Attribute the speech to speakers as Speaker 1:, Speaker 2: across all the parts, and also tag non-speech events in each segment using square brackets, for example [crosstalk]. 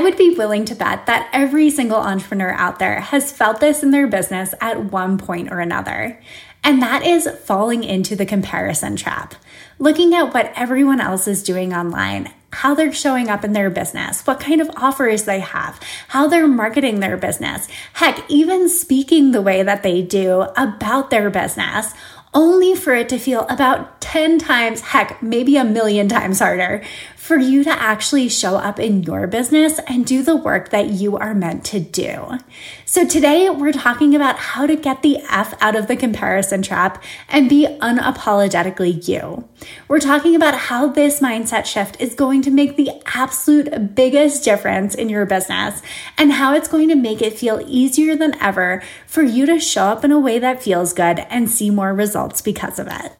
Speaker 1: would be willing to bet that every single entrepreneur out there has felt this in their business at one point or another. And that is falling into the comparison trap. Looking at what everyone else is doing online, how they're showing up in their business, what kind of offers they have, how they're marketing their business, heck, even speaking the way that they do about their business only for it to feel about 10 times, heck, maybe a million times harder for you to actually show up in your business and do the work that you are meant to do. So, today we're talking about how to get the F out of the comparison trap and be unapologetically you. We're talking about how this mindset shift is going to make the absolute biggest difference in your business and how it's going to make it feel easier than ever for you to show up in a way that feels good and see more results because of it.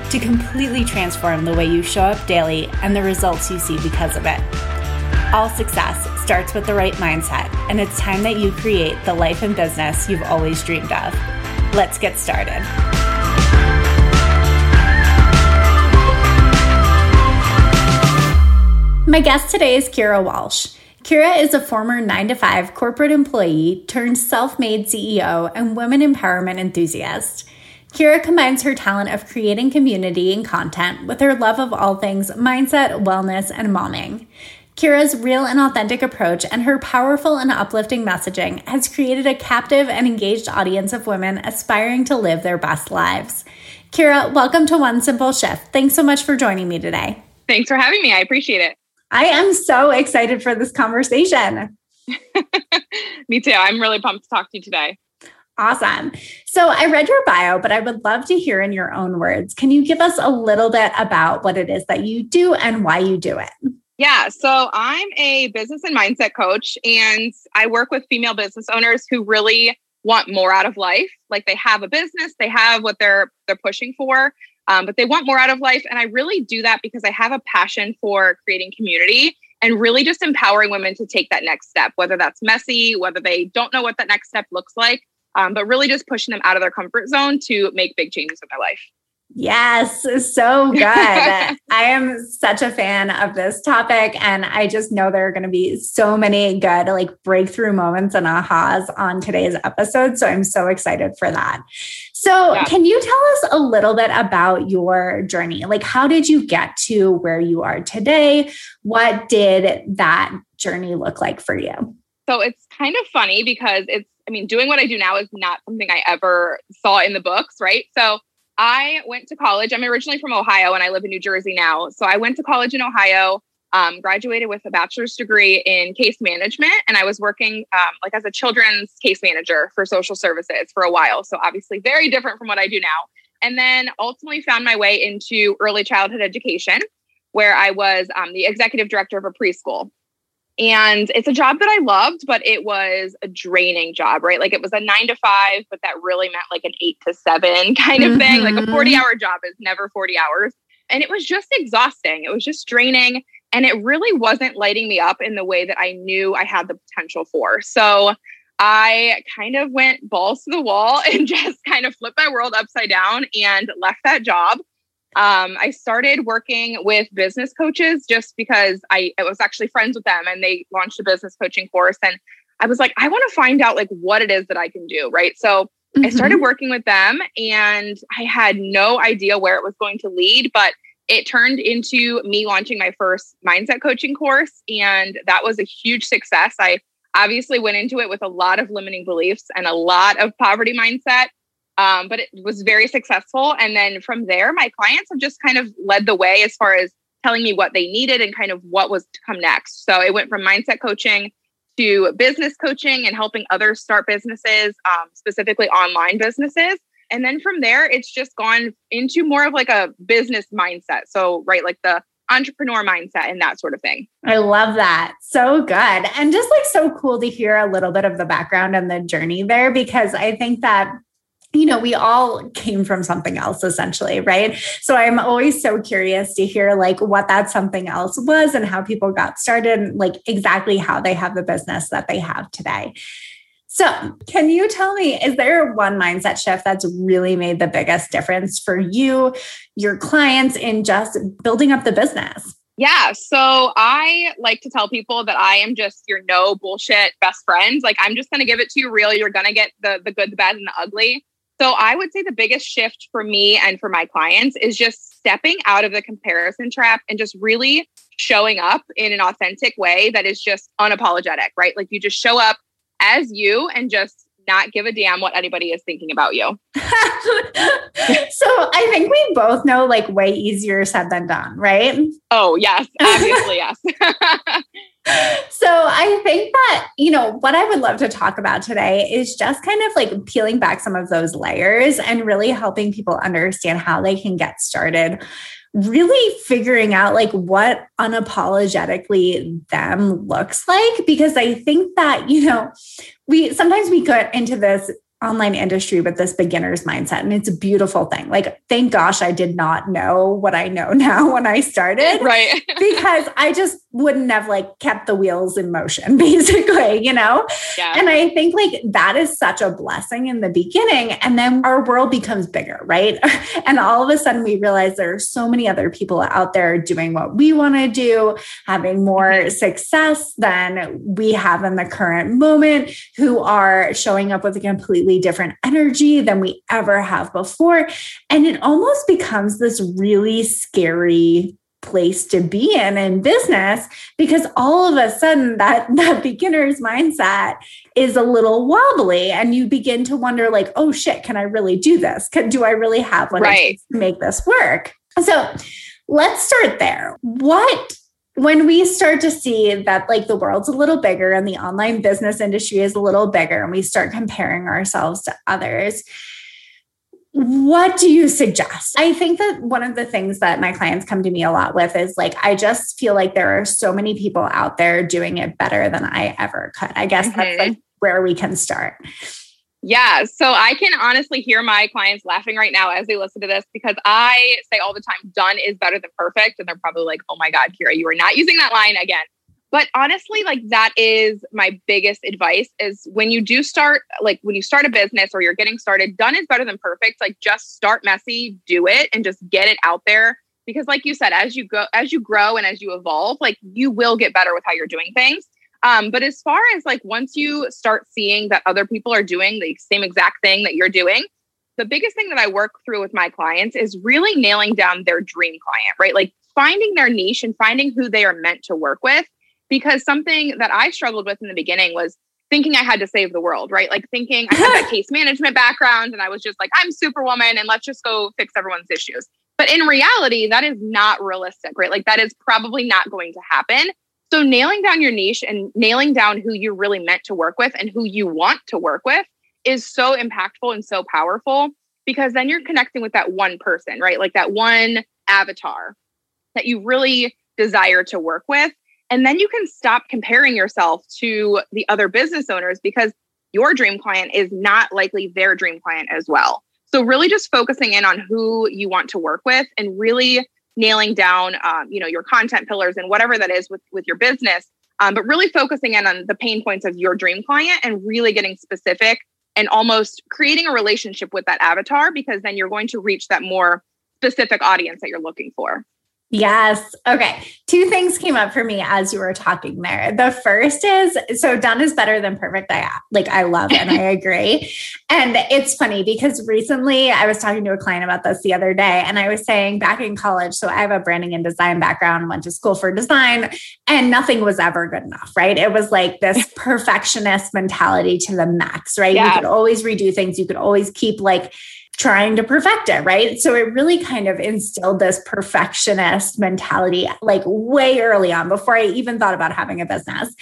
Speaker 1: to completely transform the way you show up daily and the results you see because of it. All success starts with the right mindset, and it's time that you create the life and business you've always dreamed of. Let's get started. My guest today is Kira Walsh. Kira is a former 9 to 5 corporate employee turned self made CEO and women empowerment enthusiast. Kira combines her talent of creating community and content with her love of all things mindset, wellness, and momming. Kira's real and authentic approach and her powerful and uplifting messaging has created a captive and engaged audience of women aspiring to live their best lives. Kira, welcome to One Simple Shift. Thanks so much for joining me today.
Speaker 2: Thanks for having me. I appreciate it.
Speaker 1: I am so excited for this conversation. [laughs]
Speaker 2: me too. I'm really pumped to talk to you today.
Speaker 1: Awesome. So I read your bio, but I would love to hear in your own words. Can you give us a little bit about what it is that you do and why you do it?
Speaker 2: Yeah, so I'm a business and mindset coach, and I work with female business owners who really want more out of life. Like they have a business, they have what they're they're pushing for, um, but they want more out of life. And I really do that because I have a passion for creating community and really just empowering women to take that next step, whether that's messy, whether they don't know what that next step looks like um, but really just pushing them out of their comfort zone to make big changes in their life.
Speaker 1: Yes, so good. [laughs] I am such a fan of this topic, and I just know there are going to be so many good, like, breakthrough moments and ahas on today's episode. So I'm so excited for that. So, yeah. can you tell us a little bit about your journey? Like, how did you get to where you are today? What did that journey look like for you?
Speaker 2: So, it's kind of funny because it's I mean, doing what I do now is not something I ever saw in the books, right? So I went to college. I'm originally from Ohio and I live in New Jersey now. So I went to college in Ohio, um, graduated with a bachelor's degree in case management, and I was working um, like as a children's case manager for social services for a while. So obviously, very different from what I do now. And then ultimately found my way into early childhood education, where I was um, the executive director of a preschool. And it's a job that I loved, but it was a draining job, right? Like it was a nine to five, but that really meant like an eight to seven [laughs] kind of mm-hmm. thing. Like a mm-hmm. 40 hour job is never 40 hours. And it was just exhausting. It was just draining. And it really wasn't lighting me up in the way that I knew I had the potential for. So I kind of went balls to the wall [laughs] and just kind of flipped my world upside down and left that job um, I started working with business coaches just because I, I was actually friends with them and they launched a business coaching course. And I was like, I want to find out like what it is that I can do. Right. So mm-hmm. I started working with them and I had no idea where it was going to lead, but it turned into me launching my first mindset coaching course. And that was a huge success. I obviously went into it with a lot of limiting beliefs and a lot of poverty mindset. Um, but it was very successful. And then from there, my clients have just kind of led the way as far as telling me what they needed and kind of what was to come next. So it went from mindset coaching to business coaching and helping others start businesses, um, specifically online businesses. And then from there, it's just gone into more of like a business mindset. So, right, like the entrepreneur mindset and that sort of thing.
Speaker 1: I love that. So good. And just like so cool to hear a little bit of the background and the journey there because I think that you know, we all came from something else essentially, right? So I'm always so curious to hear like what that something else was and how people got started, and like exactly how they have the business that they have today. So, can you tell me, is there one mindset shift that's really made the biggest difference for you, your clients, in just building up the business?
Speaker 2: Yeah. So I like to tell people that I am just your no bullshit best friend. Like I'm just gonna give it to you real. You're gonna get the the good, the bad, and the ugly. So I would say the biggest shift for me and for my clients is just stepping out of the comparison trap and just really showing up in an authentic way that is just unapologetic, right? Like you just show up as you and just not give a damn what anybody is thinking about you. [laughs] so
Speaker 1: I think we both know like way easier said than done, right?
Speaker 2: Oh, yes, obviously, yes. [laughs]
Speaker 1: so I think that, you know, what I would love to talk about today is just kind of like peeling back some of those layers and really helping people understand how they can get started really figuring out like what unapologetically them looks like because i think that you know we sometimes we get into this online industry with this beginner's mindset. And it's a beautiful thing. Like, thank gosh I did not know what I know [laughs] now when I started.
Speaker 2: Right. [laughs]
Speaker 1: because I just wouldn't have like kept the wheels in motion, [laughs] basically, you know? Yeah. And I think like that is such a blessing in the beginning. And then our world becomes bigger, right? and all of a sudden we realize there are so many other people out there doing what we want to do, having more mm-hmm. success than we have in the current moment, who are showing up with a completely completely different energy than we ever have before. And it almost becomes this really scary place to be in in business because all of a sudden that [laughs] that beginner's mindset is a little wobbly and you begin to wonder like oh shit can i really do this can, do i really have what right. it takes to make this work so let's start there what when we start to see that like the world's a little bigger and the online business industry is a little bigger and we start comparing ourselves to others what do you suggest? I think that one of the things that my clients come to me a lot with is like, I just feel like there are so many people out there doing it better than I ever could. I guess mm-hmm. that's like where we can start.
Speaker 2: Yeah. So I can honestly hear my clients laughing right now as they listen to this because I say all the time, done is better than perfect. And they're probably like, oh my God, Kira, you are not using that line again. But honestly, like that is my biggest advice is when you do start, like when you start a business or you're getting started, done is better than perfect. Like just start messy, do it and just get it out there. Because like you said, as you go, as you grow and as you evolve, like you will get better with how you're doing things. Um, but as far as like once you start seeing that other people are doing the same exact thing that you're doing, the biggest thing that I work through with my clients is really nailing down their dream client, right? Like finding their niche and finding who they are meant to work with. Because something that I struggled with in the beginning was thinking I had to save the world, right? Like thinking I had that [laughs] case management background and I was just like, I'm superwoman and let's just go fix everyone's issues. But in reality, that is not realistic, right? Like that is probably not going to happen. So nailing down your niche and nailing down who you're really meant to work with and who you want to work with is so impactful and so powerful because then you're connecting with that one person, right? Like that one avatar that you really desire to work with. And then you can stop comparing yourself to the other business owners because your dream client is not likely their dream client as well. So, really just focusing in on who you want to work with and really nailing down um, you know your content pillars and whatever that is with with your business um, but really focusing in on the pain points of your dream client and really getting specific and almost creating a relationship with that avatar because then you're going to reach that more specific audience that you're looking for
Speaker 1: Yes. Okay. Two things came up for me as you were talking there. The first is so done is better than perfect. I like I love and I [laughs] agree. and it's funny because recently I was talking to a client about this the other day and I was saying back in college, so I have a branding and design background, went to school for design, and nothing was ever good enough, right? It was like this [laughs] perfectionist mentality to the max, right? Yeah. You could always redo things, you could always keep like trying to perfect it, right? So it really kind of instilled this perfectionist mentality like way early on before I even thought about having a business.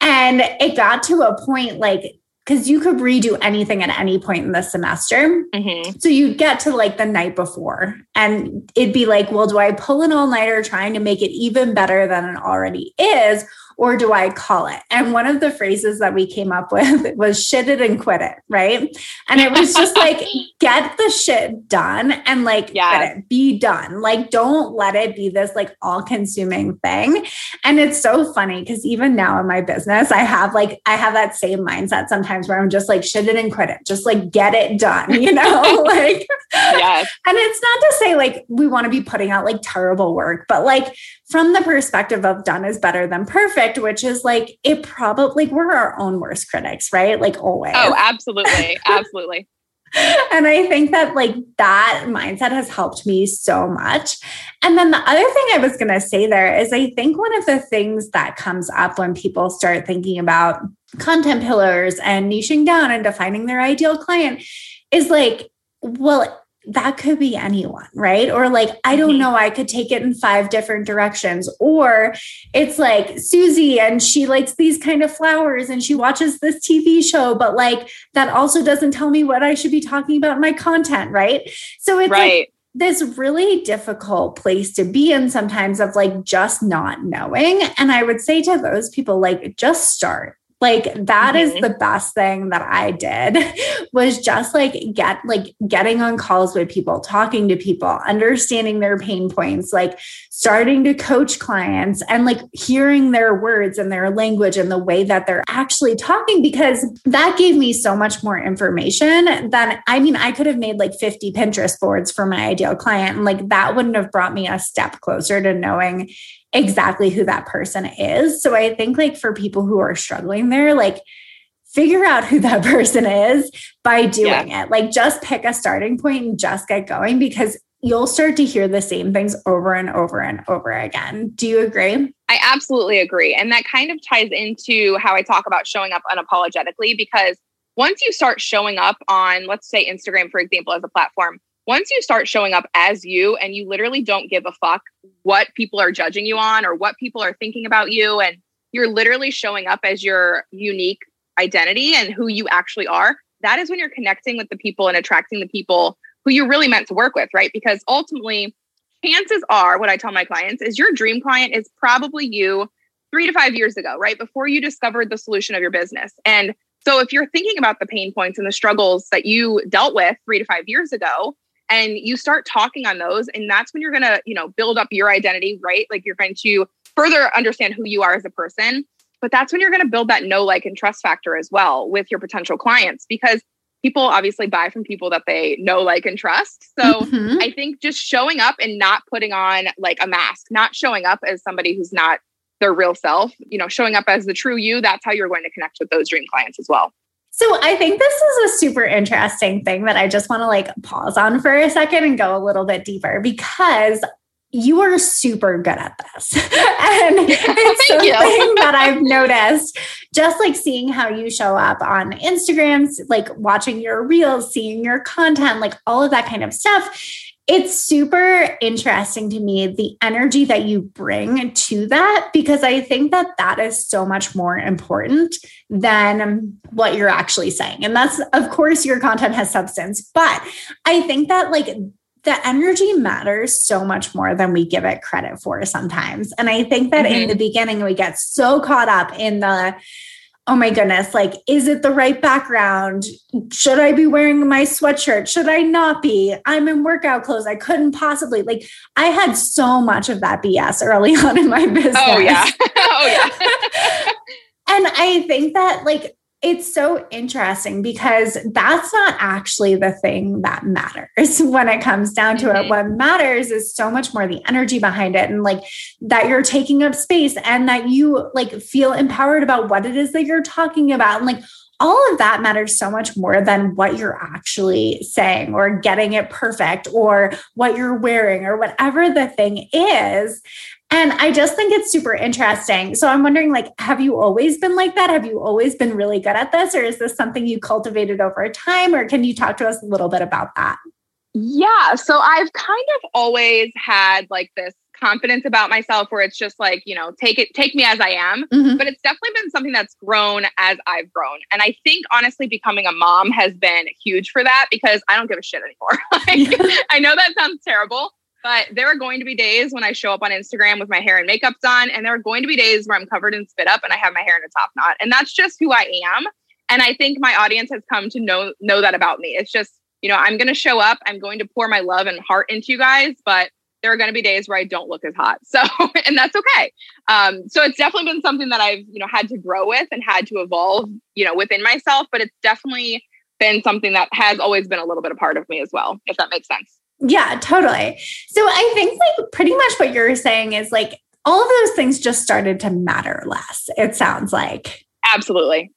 Speaker 1: And it got to a point like because you could redo anything at any point in the semester. Mm-hmm. So you'd get to like the night before and it'd be like, well, do I pull an all nighter trying to make it even better than it already is? Or do I call it? And one of the phrases that we came up with [laughs] was shit it and quit it, right? And it was just like, [laughs] get the shit done and like yeah. it, be done. Like, don't let it be this like all consuming thing. And it's so funny because even now in my business, I have like, I have that same mindset sometimes where I'm just like, shit it and quit it, just like get it done, you [laughs] know? like, yes. And it's not to say like we want to be putting out like terrible work, but like from the perspective of done is better than perfect, which is like it probably we're our own worst critics, right? Like always.
Speaker 2: Oh, absolutely. absolutely. [laughs]
Speaker 1: and I think that like that mindset has helped me so much. And then the other thing I was going to say there is I think one of the things that comes up when people start thinking about content pillars and niching down and defining their ideal client is like, well, that could be anyone, right? Or like, I don't mm-hmm. know, I could take it in five different directions. Or it's like Susie and she likes these kind of flowers and she watches this TV show, but like that also doesn't tell me what I should be talking about in my content, right? So it's right. like this really difficult place to be in sometimes of like just not knowing. And I would say to those people, like, just start like that mm-hmm. is the best thing that I did [laughs] was just like get like getting on calls with people, talking to people, understanding their pain points, like starting to coach clients and like hearing their words and their language and the way that they're actually talking because that gave me so much more information than I mean I could have made like 50 Pinterest boards for my ideal client and like that wouldn't have brought me a step closer to knowing exactly who that person is. So I think like for people who are struggling there, like figure out who [laughs] that person is by doing yeah. it. Like just pick a starting point and just get going because you'll start to hear the same things over and over and over again. Do you agree?
Speaker 2: I absolutely agree. And that kind of ties into how I talk about showing up unapologetically because once you start showing up on, let's say, Instagram, for example, as a platform, once you start showing up as you and you literally don't give a fuck what people are judging you on or what people are thinking about you, and you're literally showing up as your unique identity and who you actually are, that is when you're connecting with the people and attracting the people who you're really meant to work with, right? Because ultimately, chances are what I tell my clients is your dream client is probably you three to five years ago, right? Before you discovered the solution of your business. And so if you're thinking about the pain points and the struggles that you dealt with three to five years ago, and you start talking on those and that's when you're going to you know build up your identity right? Like you're going to further understand who you are as a person but that's when you're going to build that know like and trust factor as well with your potential clients because people obviously buy from people that they know like and trust. So mm-hmm. i think just showing up and not putting on like a mask not showing up as somebody who's not their real self you know showing up as the true you that's how you're going to connect with those dream clients as well
Speaker 1: so I think this is a super interesting thing that I just want to like pause on for a second and go a little bit deeper because you are super good at this. [laughs] and [laughs] it's something that I've noticed just like seeing how you show up on Instagrams, like watching your reels, seeing your content, like all of that kind of stuff it's super interesting to me the energy that you bring to that because I think that that is so much more important than what you're actually saying. And that's, of course, your content has substance, but I think that like the energy matters so much more than we give it credit for sometimes. And I think that mm-hmm. in the beginning, we get so caught up in the, oh my goodness, like, is it the right background? Should I be wearing my sweatshirt? Should I not be? I'm in workout clothes. I couldn't possibly. Like, I had so much of that BS early [laughs] on in my business.
Speaker 2: Oh, yeah. [laughs] oh, yeah. [laughs]
Speaker 1: and I think that, like, it's so interesting because that's not actually the thing that matters [laughs] when it comes down to mm-hmm. it. What matters is so much more the energy behind it and like that you're taking up space and that you like feel empowered about what it is that you're talking about. And like all of that matters so much more than what you're actually saying or getting it perfect or what you're wearing or whatever the thing is. And I just think it's super interesting. So I'm wondering like have you always been like that? Have you always been really good at this or is this something you cultivated over time or can you talk to us a little bit about that?
Speaker 2: Yeah, so I've kind of always had like this confidence about myself where it's just like, you know, take it, take me as I am. Mm-hmm. But it's definitely been something that's grown as I've grown. And I think honestly, becoming a mom has been huge for that because I don't give a shit anymore. [laughs] like, I know that sounds terrible, but there are going to be days when I show up on Instagram with my hair and makeup done. And there are going to be days where I'm covered in spit up and I have my hair in a top knot. And that's just who I am. And I think my audience has come to know know that about me. It's just, you know, I'm gonna show up, I'm going to pour my love and heart into you guys, but there are going to be days where I don't look as hot. [laughs] So, and that's okay. Um, so it's definitely been something that I've, you know, had to grow with and had to evolve, you know, within myself, but it's definitely been something that has always been a little bit a part of me as well, if that makes sense.
Speaker 1: Yeah, totally. So I think like pretty much what you're saying is like all of those things just started to matter less, it sounds like.
Speaker 2: Absolutely.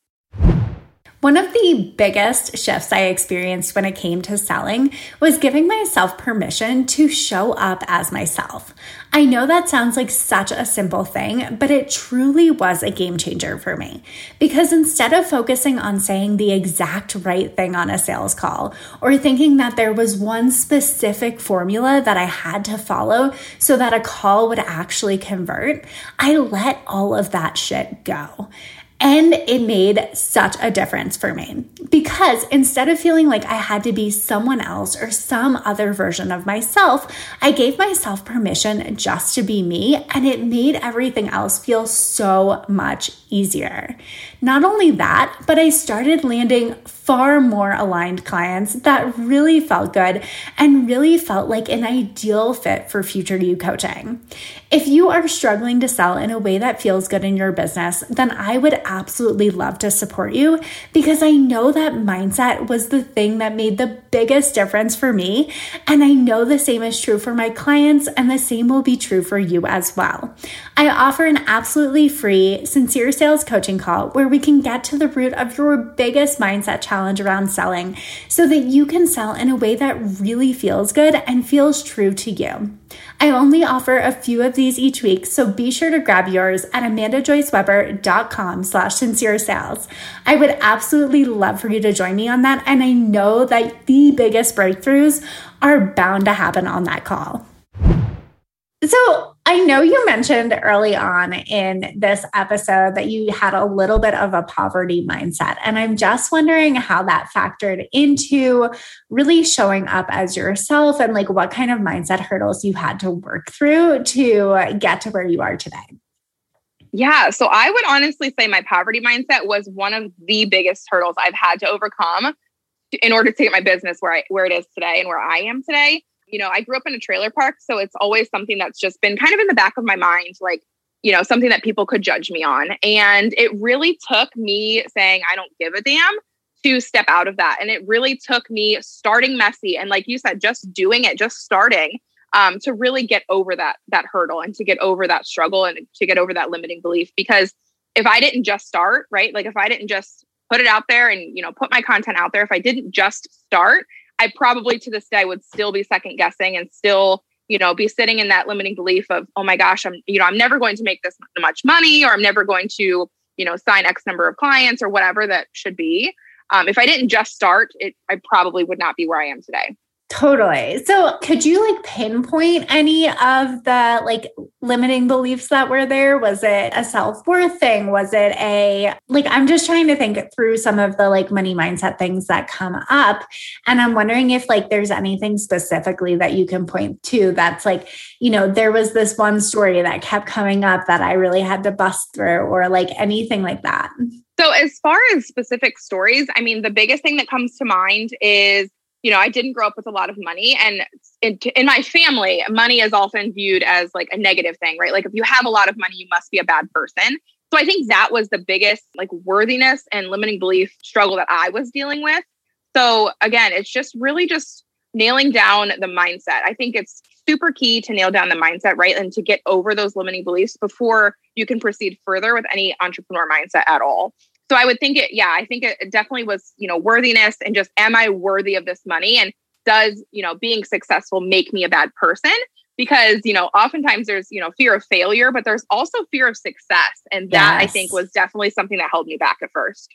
Speaker 1: One of the biggest shifts I experienced when it came to selling was giving myself permission to show up as myself. I know that sounds like such a simple thing, but it truly was a game changer for me. Because instead of focusing on saying the exact right thing on a sales call or thinking that there was one specific formula that I had to follow so that a call would actually convert, I let all of that shit go. And it made such a difference for me because instead of feeling like I had to be someone else or some other version of myself, I gave myself permission just to be me and it made everything else feel so much easier. Not only that, but I started landing far more aligned clients that really felt good and really felt like an ideal fit for future you coaching. If you are struggling to sell in a way that feels good in your business, then I would absolutely love to support you because I know that mindset was the thing that made the biggest difference for me. And I know the same is true for my clients, and the same will be true for you as well. I offer an absolutely free Sincere Sales coaching call where we can get to the root of your biggest mindset challenge around selling so that you can sell in a way that really feels good and feels true to you. I only offer a few of these each week, so be sure to grab yours at amandajoyceweber.com slash sincere sales. I would absolutely love for you to join me on that, and I know that the biggest breakthroughs are bound to happen on that call. So, I know you mentioned early on in this episode that you had a little bit of a poverty mindset. And I'm just wondering how that factored into really showing up as yourself and like what kind of mindset hurdles you had to work through to get to where you are today.
Speaker 2: Yeah. So I would honestly say my poverty mindset was one of the biggest hurdles I've had to overcome in order to get my business where I, where it is today and where I am today you know, I grew up in a trailer park, so it's always something that's just been kind of in the back of my mind, like, you know, something that people could judge me on. And it really took me saying, I don't give a damn to step out of that. And it really took me starting messy and, like you said, just doing it, just starting um, to really get over that that hurdle and to get over that struggle and to get over that limiting belief. Because if I didn't just start, right, like if I didn't just put it out there and you know put my content out there, if I didn't just start, I probably to this day would still be second guessing and still, you know, be sitting in that limiting belief of, oh my gosh, I'm, you know, I'm never going to make this much money or I'm never going to, you know, sign X number of clients or whatever that should be. Um, if I didn't just start, it, I probably would not be where I am today.
Speaker 1: Totally. So, could you like pinpoint any of the like limiting beliefs that were there? Was it a self worth thing? Was it a like, I'm just trying to think through some of the like money mindset things that come up. And I'm wondering if like there's anything specifically that you can point to that's like, you know, there was this one story that kept coming up that I really had to bust through or like anything like that.
Speaker 2: So, as far as specific stories, I mean, the biggest thing that comes to mind is you know, I didn't grow up with a lot of money. And in, in, my family, money is often viewed as like a negative thing, right? Like if you have a lot of money, you must be a bad person. So I think that was the biggest like worthiness and limiting belief struggle that I was dealing with. So again, it's just really just nailing down the mindset. I think it's super key to nail down the mindset, right? And to get over those limiting beliefs before you can proceed further with any entrepreneur mindset at all so I would think it, yeah, I think it definitely was, you know, worthiness and just, am I worthy of this money? And does, you know, being successful make me a bad person? Because, you know, oftentimes there's, you know, fear of failure, but there's also fear of success. And that yes. I think was definitely something that held me back at first.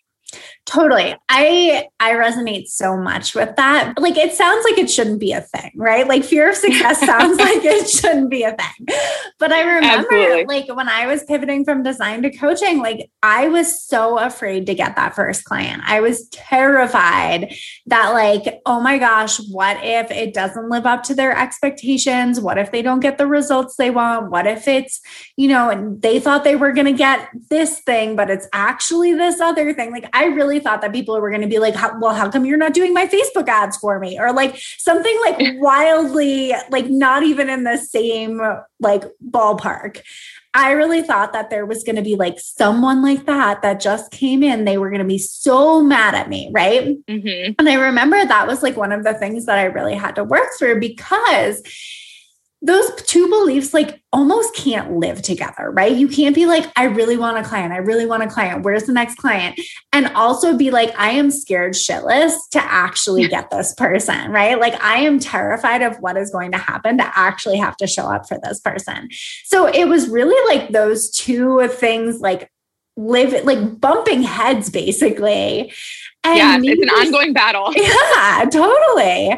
Speaker 1: Totally. I I resonate so much with that. Like it sounds like it shouldn't be a thing, right? Like fear of success [laughs] sounds like it shouldn't be a thing. But I remember Absolutely. like when I was pivoting from design to coaching, like I was so afraid to get that first client. I was terrified that like, oh my gosh, what if it doesn't live up to their expectations? What if they don't get the results they want? What if it's, you know, and they thought they were going to get this thing, but it's actually this other thing. Like I really thought that people were going to be like, well, how come you're not doing my Facebook ads for me? Or like something like [laughs] wildly, like not even in the same like ballpark. I really thought that there was going to be like someone like that that just came in. They were going to be so mad at me. Right. Mm-hmm. And I remember that was like one of the things that I really had to work through because those two beliefs like almost can't live together, right? You can't be like, I really want a client. I really want a client. Where's the next client? And also be like, I am scared shitless to actually get this person, right? Like, I am terrified of what is going to happen to actually have to show up for this person. So it was really like those two things, like, live like bumping heads basically
Speaker 2: and yeah, it's an ongoing battle. [laughs]
Speaker 1: Yeah, totally.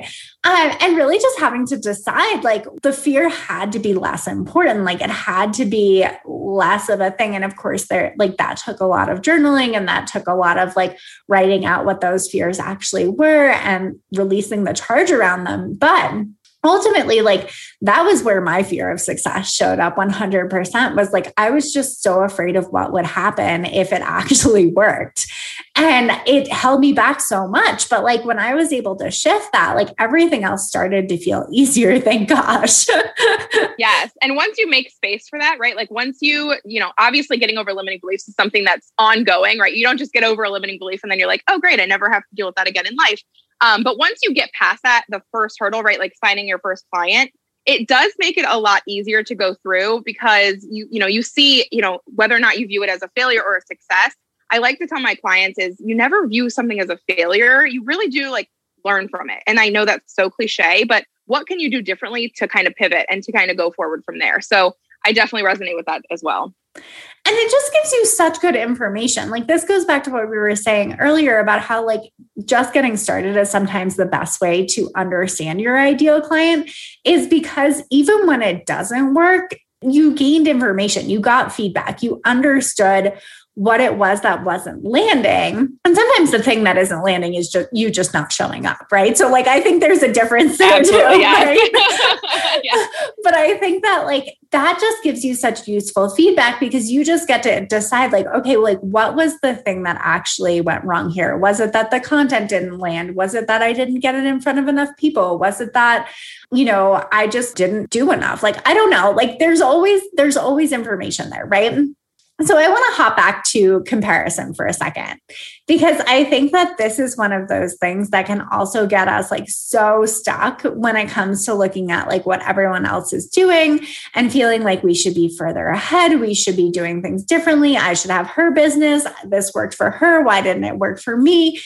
Speaker 1: Um, and really just having to decide like the fear had to be less important. Like it had to be less of a thing. And of course, there like that took a lot of journaling and that took a lot of like writing out what those fears actually were and releasing the charge around them. But ultimately like that was where my fear of success showed up 100% was like i was just so afraid of what would happen if it [laughs] actually worked. And it held me back so much. But like when i was able to shift that like everything else started to feel easier [laughs] thank gosh. [laughs]
Speaker 2: Yes. And once you make space for that right like once you you know obviously getting over limiting beliefs is something that's ongoing right? You don't just get over a limiting belief and then you're like oh great i never have to deal with that again in life um, but once you get past that, the first hurdle, right, like finding your first client, it does make it a lot easier to go through because you you know you see you know whether or not you view it as a failure or a success. I like to tell my clients is you never view something as a failure. You really do like learn from it. And I know that's so cliche, but what can you do differently to kind of pivot and to kind of go forward from there? So I definitely resonate with that as well.
Speaker 1: And it just gives you such good information. Like this goes back to what we were saying earlier about how like just getting started is sometimes the best way to understand your ideal client is because even when it doesn't work, you gained information, you got feedback, you understood what it was that wasn't landing. And sometimes the thing that isn't landing is just you just not showing up, right? So like I think there's a difference there Absolutely, too. Yeah. Right? [laughs] yeah. [laughs] But I think that like that just gives you such useful feedback because you just get to decide like okay, like what was the thing that actually went wrong here? Was it that the content didn't land? Was it that I didn't get it in front of enough people? Was it that you know, I just didn't do enough? Like I don't know. Like there's always there's always information there, right? So I want to hop back to comparison for a second because I think that this is one of those things that can also get us like so stuck when it comes to looking at like what everyone else is doing and feeling like we should be further ahead, we should be doing things differently, I should have her business, this worked for her, why didn't it work for me?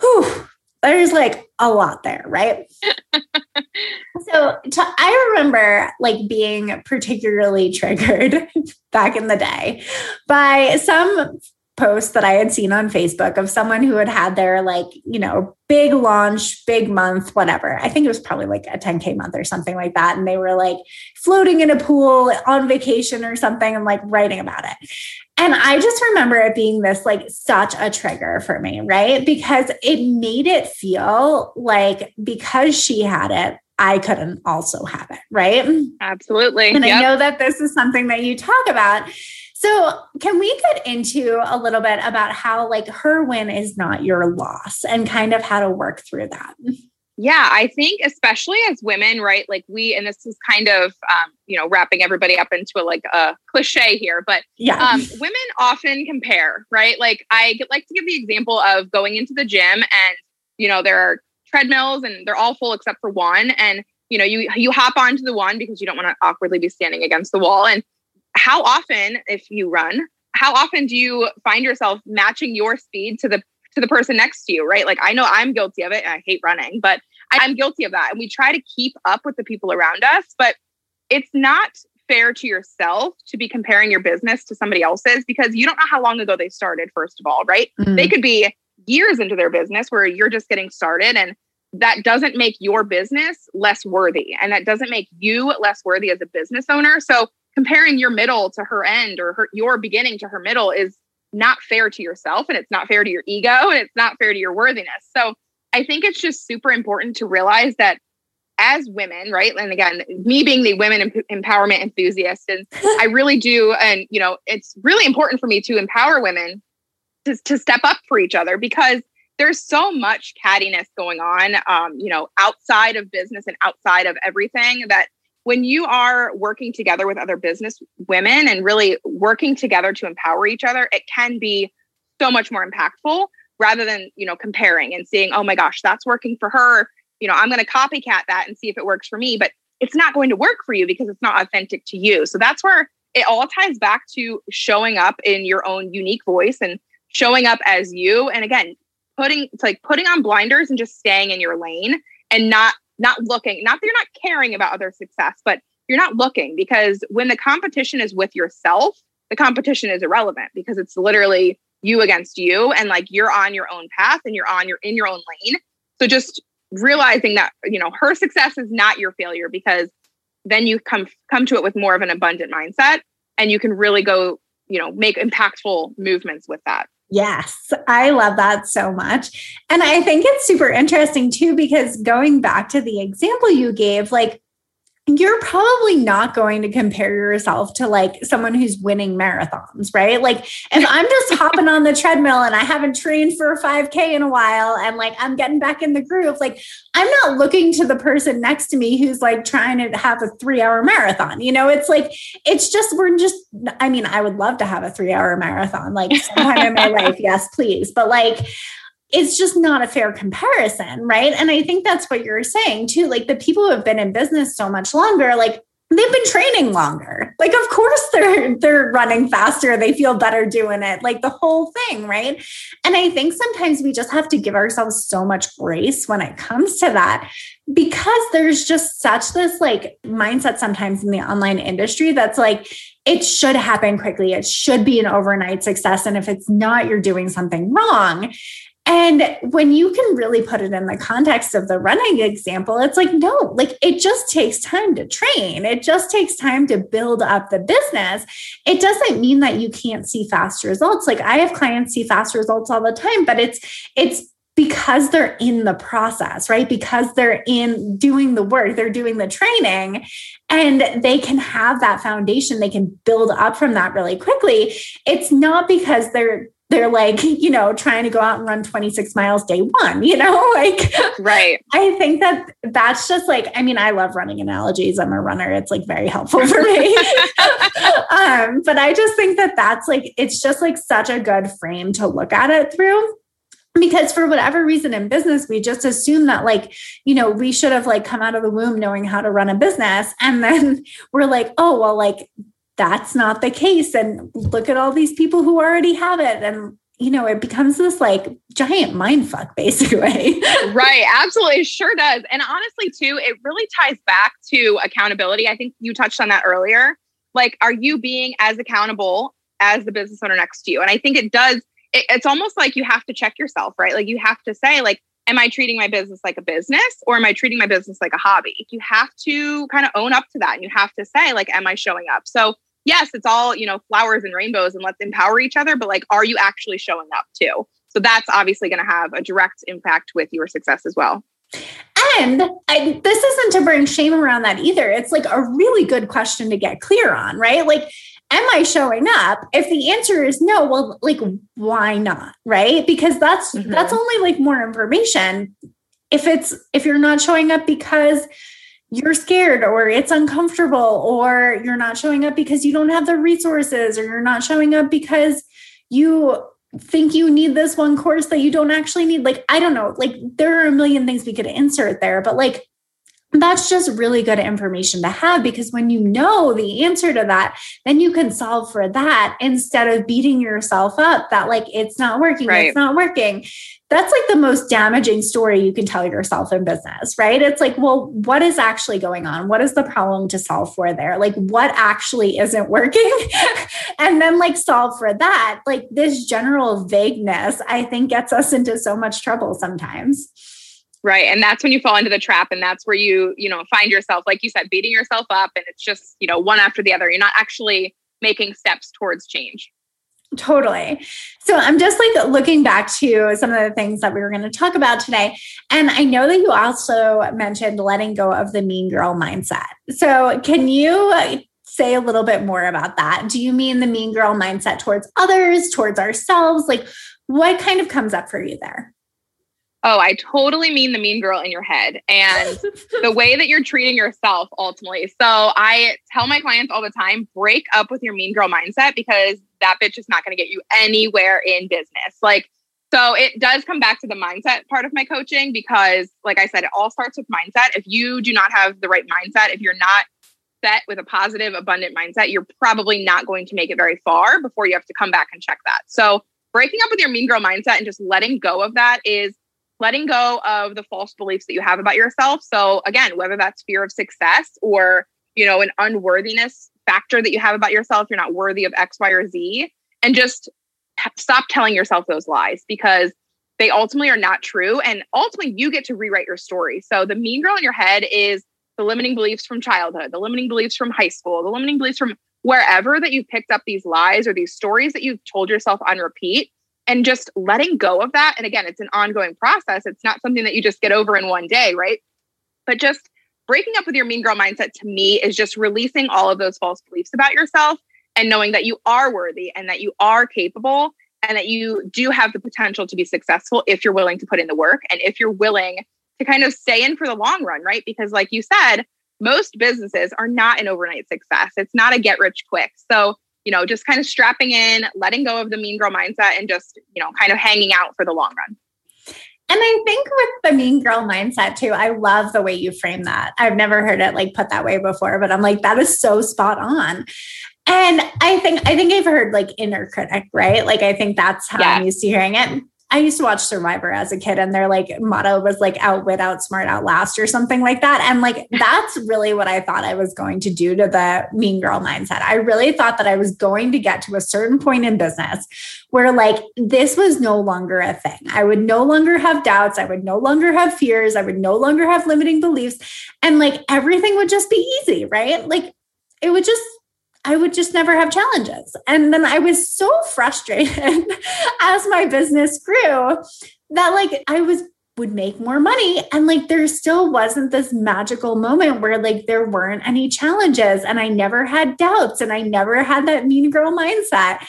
Speaker 1: Whew, there's like a lot there, right? [laughs] so to, I remember like being particularly triggered [laughs] back in the day by some post that I had seen on Facebook of someone who had had their like, you know, big launch, big month, whatever. I think it was probably like a 10K month or something like that. And they were like floating in a pool on vacation or something and like writing about it. And I just remember it being this like such a trigger for me, right? Because it made it feel like because she had it, I couldn't also have it, right?
Speaker 2: Absolutely.
Speaker 1: And yep. I know that this is something that you talk about. So, can we get into a little bit about how like her win is not your loss and kind of how to work through that?
Speaker 2: Yeah, I think especially as women, right? Like we, and this is kind of, um, you know, wrapping everybody up into a, like a cliche here, but yeah, um, women often compare, right? Like I like to give the example of going into the gym and, you know, there are treadmills and they're all full except for one. And, you know, you, you hop onto the one because you don't want to awkwardly be standing against the wall. And how often, if you run, how often do you find yourself matching your speed to the to the person next to you, right? Like I know I'm guilty of it and I hate running, but I'm guilty of that. And we try to keep up with the people around us, but it's not fair to yourself to be comparing your business to somebody else's because you don't know how long ago they started, first of all, right? Mm-hmm. They could be years into their business where you're just getting started and that doesn't make your business less worthy and that doesn't make you less worthy as a business owner. So comparing your middle to her end or her, your beginning to her middle is not fair to yourself and it's not fair to your ego and it's not fair to your worthiness. So I think it's just super important to realize that as women, right? And again, me being the women emp- empowerment enthusiast, and [laughs] I really do, and you know, it's really important for me to empower women to, to step up for each other because there's so much cattiness going on, um, you know, outside of business and outside of everything that when you are working together with other business women and really working together to empower each other, it can be so much more impactful rather than, you know, comparing and seeing, oh my gosh, that's working for her you know, I'm going to copycat that and see if it works for me, but it's not going to work for you because it's not authentic to you. So that's where it all ties back to showing up in your own unique voice and showing up as you. And again, putting it's like putting on blinders and just staying in your lane and not not looking, not that you're not caring about other success, but you're not looking because when the competition is with yourself, the competition is irrelevant because it's literally you against you and like you're on your own path and you're on your in your own lane. So just realizing that you know her success is not your failure because then you come come to it with more of an abundant mindset and you can really go you know make impactful movements with that
Speaker 1: Yes, I love that so much. And I think it's super interesting too, because going back to the example you gave, like you're probably not going to compare yourself to like someone who's winning marathons, right? Like if I'm just [laughs] hopping on the treadmill and I haven't trained for a 5K in a while and like I'm getting back in the groove, like I'm not looking to the person next to me who's like trying to have a three hour marathon. You know, it's like, it's just, we're just, I mean, I would love to have a three hour marathon like sometime in my [laughs] life. Yes, please. But like, it's just not a fair comparison, right? And I think that's what you're saying too. Like the people who have been in business so much longer, like they've been training longer. Like of course [laughs] they're they're running faster, they feel better doing it. Like the whole thing, right? And I think sometimes we just have to give ourselves so much grace when it comes to that because there's just such this like mindset sometimes in the online industry that's like it should happen quickly. It should be an overnight success and if it's not you're doing something wrong. And when you can really put it in the context of the running example, it's like, no, like it just takes time to train. It just takes time to build up the business. It doesn't mean that you can't see fast results. Like I have clients see fast results all the time, but it's, it's, because they're in the process, right? Because they're in doing the work, they're doing the training, and they can have that foundation. They can build up from that really quickly. It's not because they're they're like, you know, trying to go out and run 26 miles day one, you know, [laughs] like,
Speaker 2: right.
Speaker 1: I think that that's just like, I mean, I love running analogies. I'm a runner. It's like very helpful for me. [laughs] um, but I just think that that's like, it's just like such a good frame to look at it through because for whatever reason in business we just assume that like you know we should have like come out of the womb knowing how to run a business and then we're like oh well like that's not the case. And look at all these people who already have it. And, you know, it becomes this like giant mind fuck, [laughs] basically.
Speaker 2: right. Absolutely. Sure does. And honestly, too, it really ties back to accountability. I think you touched on that earlier. Like, are you being as accountable as the business owner next to you? And I think it does, it, it's almost like you have to check yourself, right? Like, you have to say, like, am I treating my business like a business or am I treating my business like a hobby? You have to kind of own up to that and you have to say, like, am I showing up? So yes, it's all, you know, flowers and rainbows and let's empower each other, but like, are you actually showing up too? So that's obviously going to have a direct impact with your success as well.
Speaker 1: And I, this isn't to bring shame around that either. It's like a really good question to get clear on, right? Like, am I showing up? If the answer is no, well, like, why not? Right? Because that's mm-hmm. that's only like more information. If it's if you're not showing up because you're scared or it's uncomfortable or you're not showing up because you don't have the resources or you're not showing up because you think you need this one course that you don't actually need. Like i don't know like there are a million things we could insert there but like that's just really good information to have because when you know the answer to that, then you can solve for that instead of beating yourself up that like it's not working, right. it's not working. That's like the most damaging story you can tell yourself in business, right? It's like, well, what is actually going on? What is the problem to solve for there? Like, what actually isn't working? [laughs] and then, like, solve for that. Like, this general vagueness, I think, gets us into so much trouble sometimes.
Speaker 2: Right. And that's when you fall into the trap. And that's where you, you know, find yourself, like you said, beating yourself up. And it's just, you know, one after the other. You're not actually making steps towards change.
Speaker 1: Totally. So I'm just like looking back to some of the things that we were going to talk about today. And I know that you also mentioned letting go of the mean girl mindset. So can you say a little bit more about that? Do you mean the mean girl mindset towards others, towards ourselves? Like what kind of comes up for you there?
Speaker 2: Oh, I totally mean the mean girl in your head and [laughs] the way that you're treating yourself ultimately. So I tell my clients all the time break up with your mean girl mindset because that bitch is not going to get you anywhere in business. Like, so it does come back to the mindset part of my coaching because, like I said, it all starts with mindset. If you do not have the right mindset, if you're not set with a positive, abundant mindset, you're probably not going to make it very far before you have to come back and check that. So breaking up with your mean girl mindset and just letting go of that is letting go of the false beliefs that you have about yourself. So again, whether that's fear of success or, you know, an unworthiness factor that you have about yourself, you're not worthy of X, Y, or Z, and just stop telling yourself those lies because they ultimately are not true. And ultimately, you get to rewrite your story. So the mean girl in your head is the limiting beliefs from childhood, the limiting beliefs from high school, the limiting beliefs from wherever that you've picked up these lies or these stories that you've told yourself on repeat and just letting go of that. And again, it's an ongoing process. It's not something that you just get over in one day, right? But just breaking up with your mean girl mindset to me is just releasing all of those false beliefs about yourself and knowing that you are worthy and that you are capable and that you do have the potential to be successful if you're willing to put in the work and if you're willing to kind of stay in for the long run, right? Because, like you said, most businesses are not an overnight success. It's not a get rich quick. So, you know, just kind of strapping in, letting go of the mean girl mindset and just, you know, kind of hanging out for the long run.
Speaker 1: And I think with the mean girl mindset too, I love the way you frame that. I've never heard it like put that way before, but I'm like, that is so spot on. And I think I think I've heard like inner critic, right? Like I think that's how yeah. I'm used to hearing it. I used to watch Survivor as a kid, and their like motto was like outwit, outsmart, outlast, or something like that. And like [laughs] that's really what I thought I was going to do to the mean girl mindset. I really thought that I was going to get to a certain point in business where like this was no longer a thing. I would no longer have doubts. I would no longer have fears. I would no longer have limiting beliefs. And like everything would just be easy, right? Like it would just I would just never have challenges. And then I was so frustrated [laughs] as my business grew that like I was would make more money and like there still wasn't this magical moment where like there weren't any challenges and I never had doubts and I never had that mean girl mindset.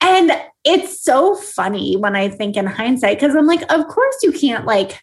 Speaker 1: And it's so funny when I think in hindsight because I'm like of course you can't like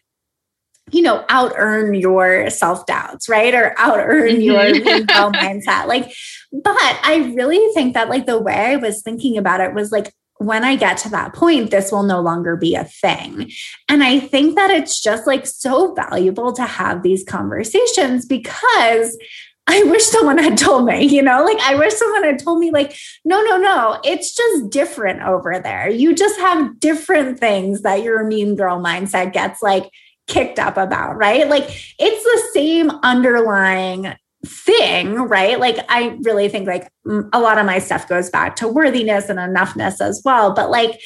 Speaker 1: you know, out earn your self doubts, right? Or out earn your mm-hmm. [laughs] mindset. Like, but I really think that, like, the way I was thinking about it was like, when I get to that point, this will no longer be a thing. And I think that it's just like so valuable to have these conversations because I wish someone had told me, you know, like I wish someone had told me, like, no, no, no, it's just different over there. You just have different things that your mean girl mindset gets like kicked up about, right? Like it's the same underlying thing, right? Like I really think like a lot of my stuff goes back to worthiness and enoughness as well, but like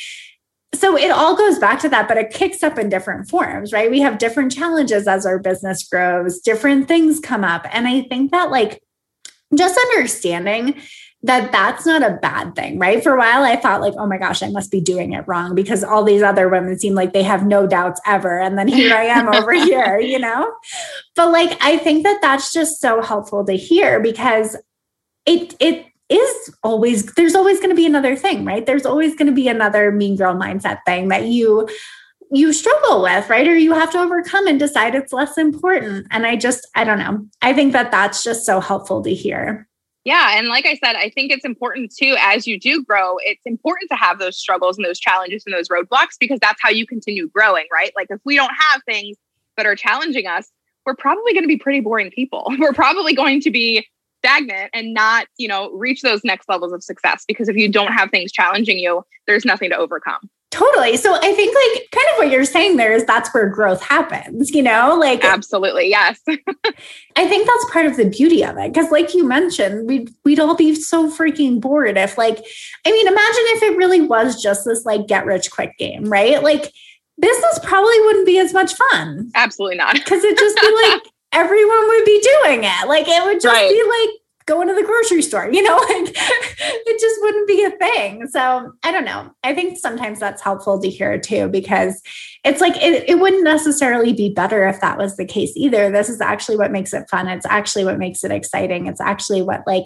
Speaker 1: so it all goes back to that, but it kicks up in different forms, right? We have different challenges as our business grows, different things come up. And I think that, like, just understanding that that's not a bad thing, right? For a while, I thought like, oh my gosh, I must be doing it wrong because all these other women seem like they have no doubts ever. And then here I am over [laughs] here, you know? But like, I think that that's just so helpful to hear because it, it, is always there's always going to be another thing right there's always going to be another mean girl mindset thing that you you struggle with right or you have to overcome and decide it's less important and i just i don't know i think that that's just so helpful to hear
Speaker 2: yeah. And like I said, I think it's important too, as you do grow, it's important to have those struggles and those challenges and those roadblocks because that's how you continue growing, right? Like if we don't have things that are challenging us, we're probably going to be pretty boring people. [laughs] We're probably going to be stagnant and not, you know, reach those next levels of success because if you don't have things challenging you, there's nothing to overcome.
Speaker 1: Totally. So I think like kind of what you're saying there is that's where growth happens, you know? Like
Speaker 2: Absolutely. Yes. [laughs]
Speaker 1: I think that's part of the beauty of it cuz like you mentioned, we'd we'd all be so freaking bored if like I mean, imagine if it really was just this like get rich quick game, right? Like business probably wouldn't be as much fun.
Speaker 2: Absolutely not. [laughs]
Speaker 1: Cuz it'd just be like everyone would be doing it. Like it would just right. be like going to the grocery store, you know, [laughs] like it just wouldn't be a thing. So I don't know. I think sometimes that's helpful to hear too, because it's like it, it wouldn't necessarily be better if that was the case either. This is actually what makes it fun. It's actually what makes it exciting. It's actually what like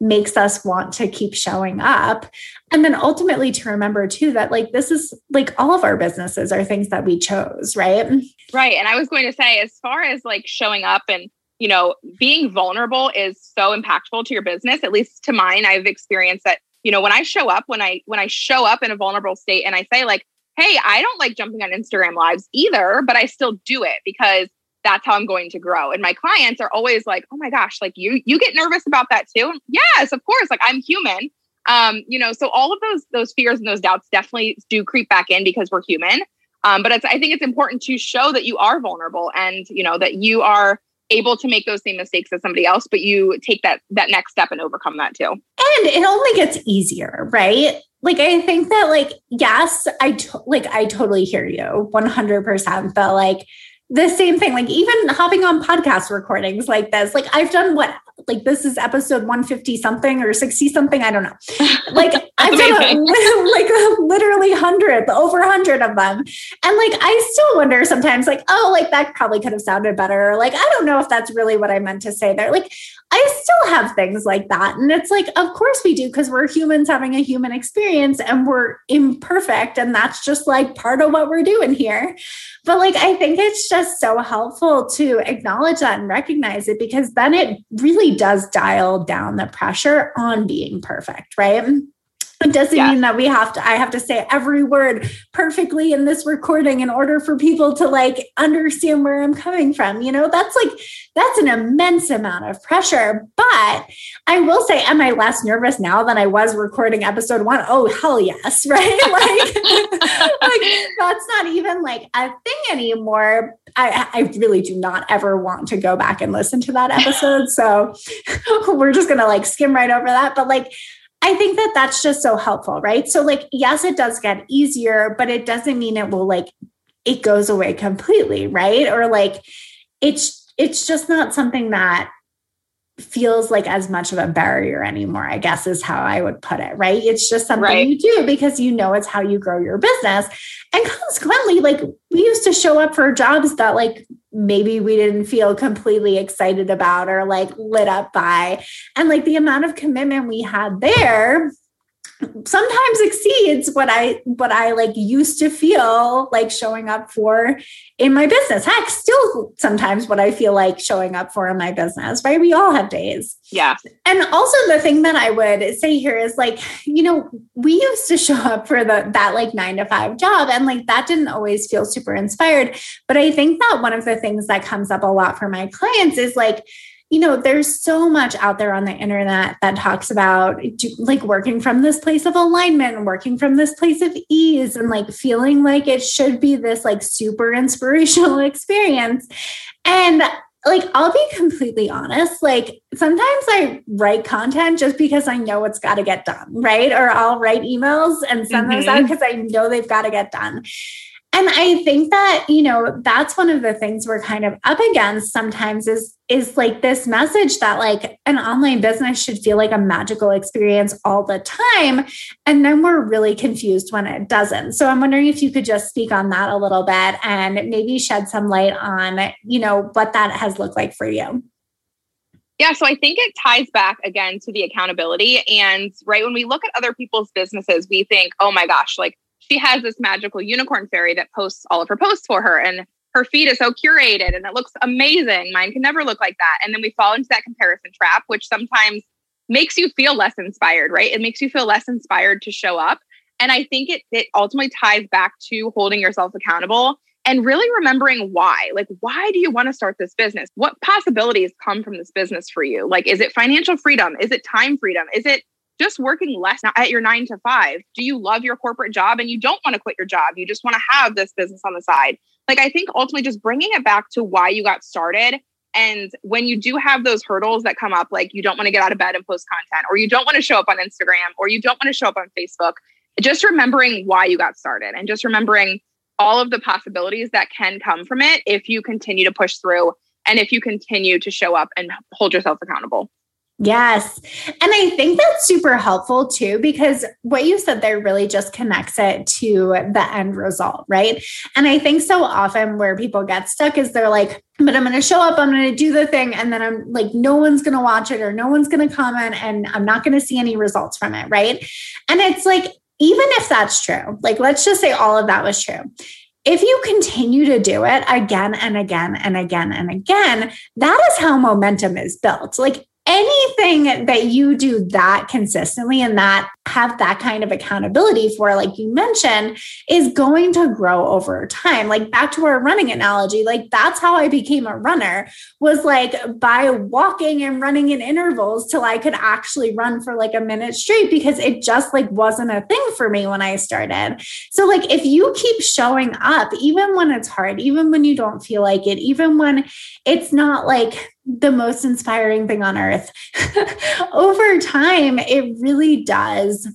Speaker 1: makes us want to keep showing up. And then ultimately to remember too that like this is like all of our businesses are things that we chose, right?
Speaker 2: Right. And I was going to say, as far as like showing up and you know, being vulnerable is so impactful to your business. At least to mine, I've experienced that, you know, when I show up, when I when I show up in a vulnerable state and I say like, "Hey, I don't like jumping on Instagram lives either, but I still do it because that's how I'm going to grow." And my clients are always like, "Oh my gosh, like you you get nervous about that too?" Yes, of course, like I'm human. Um, you know, so all of those those fears and those doubts definitely do creep back in because we're human. Um, but it's, I think it's important to show that you are vulnerable and you know that you are able to make those same mistakes as somebody else but you take that that next step and overcome that too.
Speaker 1: And it only gets easier right? Like i think that like yes i to- like i totally hear you 100% but like the same thing like even hopping on podcast recordings like this like i've done what like this is episode 150 something or 60 something i don't know. [laughs] Like i've done [laughs] a, like literally 100 over 100 of them. And like i still wonder sometimes like oh like that probably could have sounded better. Or like i don't know if that's really what i meant to say there. Like i still have things like that. And it's like of course we do because we're humans having a human experience and we're imperfect and that's just like part of what we're doing here. But like i think it's just so helpful to acknowledge that and recognize it because then it really Mm. does dial down the pressure on being perfect, right? It doesn't yeah. mean that we have to, I have to say every word perfectly in this recording in order for people to like understand where I'm coming from. You know, that's like, that's an immense amount of pressure. But I will say, am I less nervous now than I was recording episode one? Oh, hell yes. [laughs] Right. like, [laughs] like that's not even like a thing anymore. I, I really do not ever want to go back and listen to that episode. So [laughs] we're just going to like skim right over that. But like, I think that that's just so helpful, right? So, like, yes, it does get easier, but it doesn't mean it will like it goes away completely, right? Or like it's it's just not something that feels like as much of a barrier anymore, I guess is how I would put it, right? It's just something right. you do because you know it's how you grow your business. And consequently, like we used to show up for jobs that like maybe we didn't feel completely excited about or like lit up by. And like the amount of commitment we had there sometimes exceeds what I what I like used to feel like showing up for in my business. Heck, still sometimes what I feel like showing up for in my business, right? We all have days.
Speaker 2: Yeah.
Speaker 1: And also the thing that I would say here is like, you know, we used to [laughs] show up for the that like 9 to 5 job and like that didn't always feel super inspired, but I think that one of the things that comes up a lot for my clients is like you know, there's so much out there on the internet that talks about like working from this place of alignment and working from this place of ease and like feeling like it should be this like super inspirational [laughs] experience. And like I'll be completely honest, like sometimes I write content just because I know it's got to get done, right? Or I'll write emails and send mm-hmm. those out because I know they've got to get done. And I think that, you know, that's one of the things we're kind of up against sometimes is is like this message that like an online business should feel like a magical experience all the time and then we're really confused when it doesn't. So I'm wondering if you could just speak on that a little bit and maybe shed some light on, you know, what that has looked like for you.
Speaker 2: Yeah, so I think it ties back again to the accountability. And right when we look at other people's businesses, we think, oh my gosh, like she has this magical unicorn fairy that posts all of her posts for her. And her feed is so curated and it looks amazing. Mine can never look like that. And then we fall into that comparison trap, which sometimes makes you feel less inspired, right? It makes you feel less inspired to show up. And I think it it ultimately ties back to holding yourself accountable and really remembering why. Like, why do you want to start this business? What possibilities come from this business for you? Like, is it financial freedom? Is it time freedom? Is it just working less at your nine to five? Do you love your corporate job and you don't want to quit your job? You just want to have this business on the side. Like, I think ultimately just bringing it back to why you got started. And when you do have those hurdles that come up, like you don't want to get out of bed and post content, or you don't want to show up on Instagram, or you don't want to show up on Facebook, just remembering why you got started and just remembering all of the possibilities that can come from it if you continue to push through and if you continue to show up and hold yourself accountable.
Speaker 1: Yes. And I think that's super helpful too, because what you said there really just connects it to the end result, right? And I think so often where people get stuck is they're like, but I'm going to show up, I'm going to do the thing, and then I'm like, no one's going to watch it or no one's going to comment, and I'm not going to see any results from it, right? And it's like, even if that's true, like let's just say all of that was true. If you continue to do it again and again and again and again, that is how momentum is built. Like anything that you do that consistently and that have that kind of accountability for, like you mentioned, is going to grow over time. Like back to our running analogy, like that's how I became a runner was like by walking and running in intervals till I could actually run for like a minute straight because it just like wasn't a thing for me when I started. So like if you keep showing up, even when it's hard, even when you don't feel like it, even when it's not like the most inspiring thing on earth. [laughs] Over time, it really does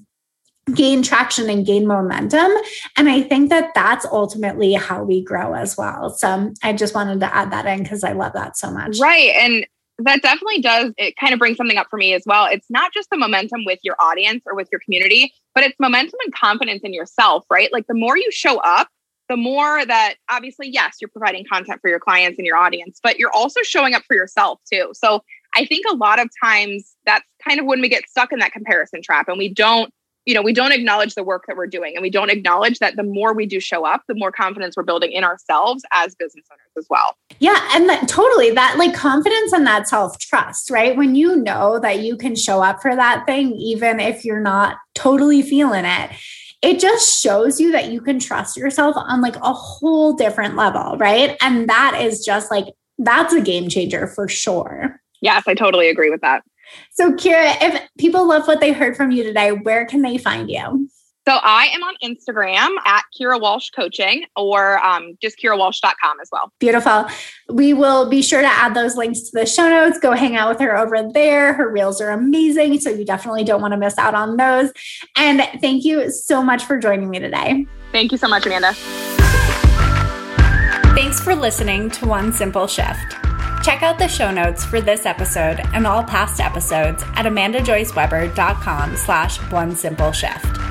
Speaker 1: gain traction and gain momentum. And I think that that's ultimately how we grow as well. So I just wanted to add that in because I love that so much.
Speaker 2: Right. And that definitely does, it kind of brings something up for me as well. It's not just the momentum with your audience or with your community, but it's momentum and confidence in yourself, right? Like the more you show up, the more that obviously, yes, you're providing content for your clients and your audience, but you're also showing up for yourself too. So I think a lot of times that's kind of when we get stuck in that comparison trap and we don't, you know, we don't acknowledge the work that we're doing and we don't acknowledge that the more we do show up, the more confidence we're building in ourselves as business owners as well.
Speaker 1: Yeah. And that totally that like confidence and that self trust, right? When you know that you can show up for that thing, even if you're not totally feeling it it just shows you that you can trust yourself on like a whole different level, right? And that is just like, that's a game changer for sure.
Speaker 2: Yes, I totally agree with that.
Speaker 1: So, Kira, if people love what they heard from you today, where can they find you?
Speaker 2: So I am on Instagram at Kira Walsh Coaching or um, just KiraWalsh.com as well.
Speaker 1: Beautiful. We will be sure to add those links to the show notes. Go hang out with her over there. Her reels are amazing. So you definitely don't want to miss out on those. And thank you so much for joining me today.
Speaker 2: Thank you so much, Amanda.
Speaker 1: Thanks for listening to One Simple Shift. Check out the show notes for this episode and all past episodes at amandajoyceweber.com slash one simple shift.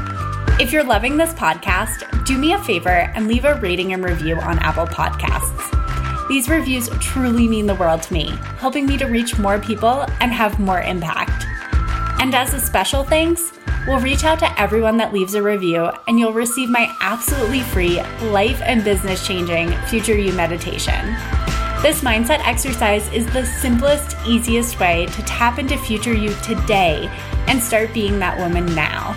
Speaker 1: If you're loving this podcast, do me a favor and leave a rating and review on Apple Podcasts. These reviews truly mean the world to me, helping me to reach more people and have more impact. And as a special thanks, we'll reach out to everyone that leaves a review and you'll receive my absolutely free life and business changing Future You meditation. This mindset exercise is the simplest, easiest way to tap into future you today and start being that woman now.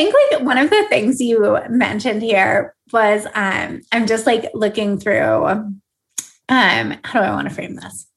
Speaker 1: Think like one of the things you mentioned here was um I'm just like looking through um how do I want to frame this?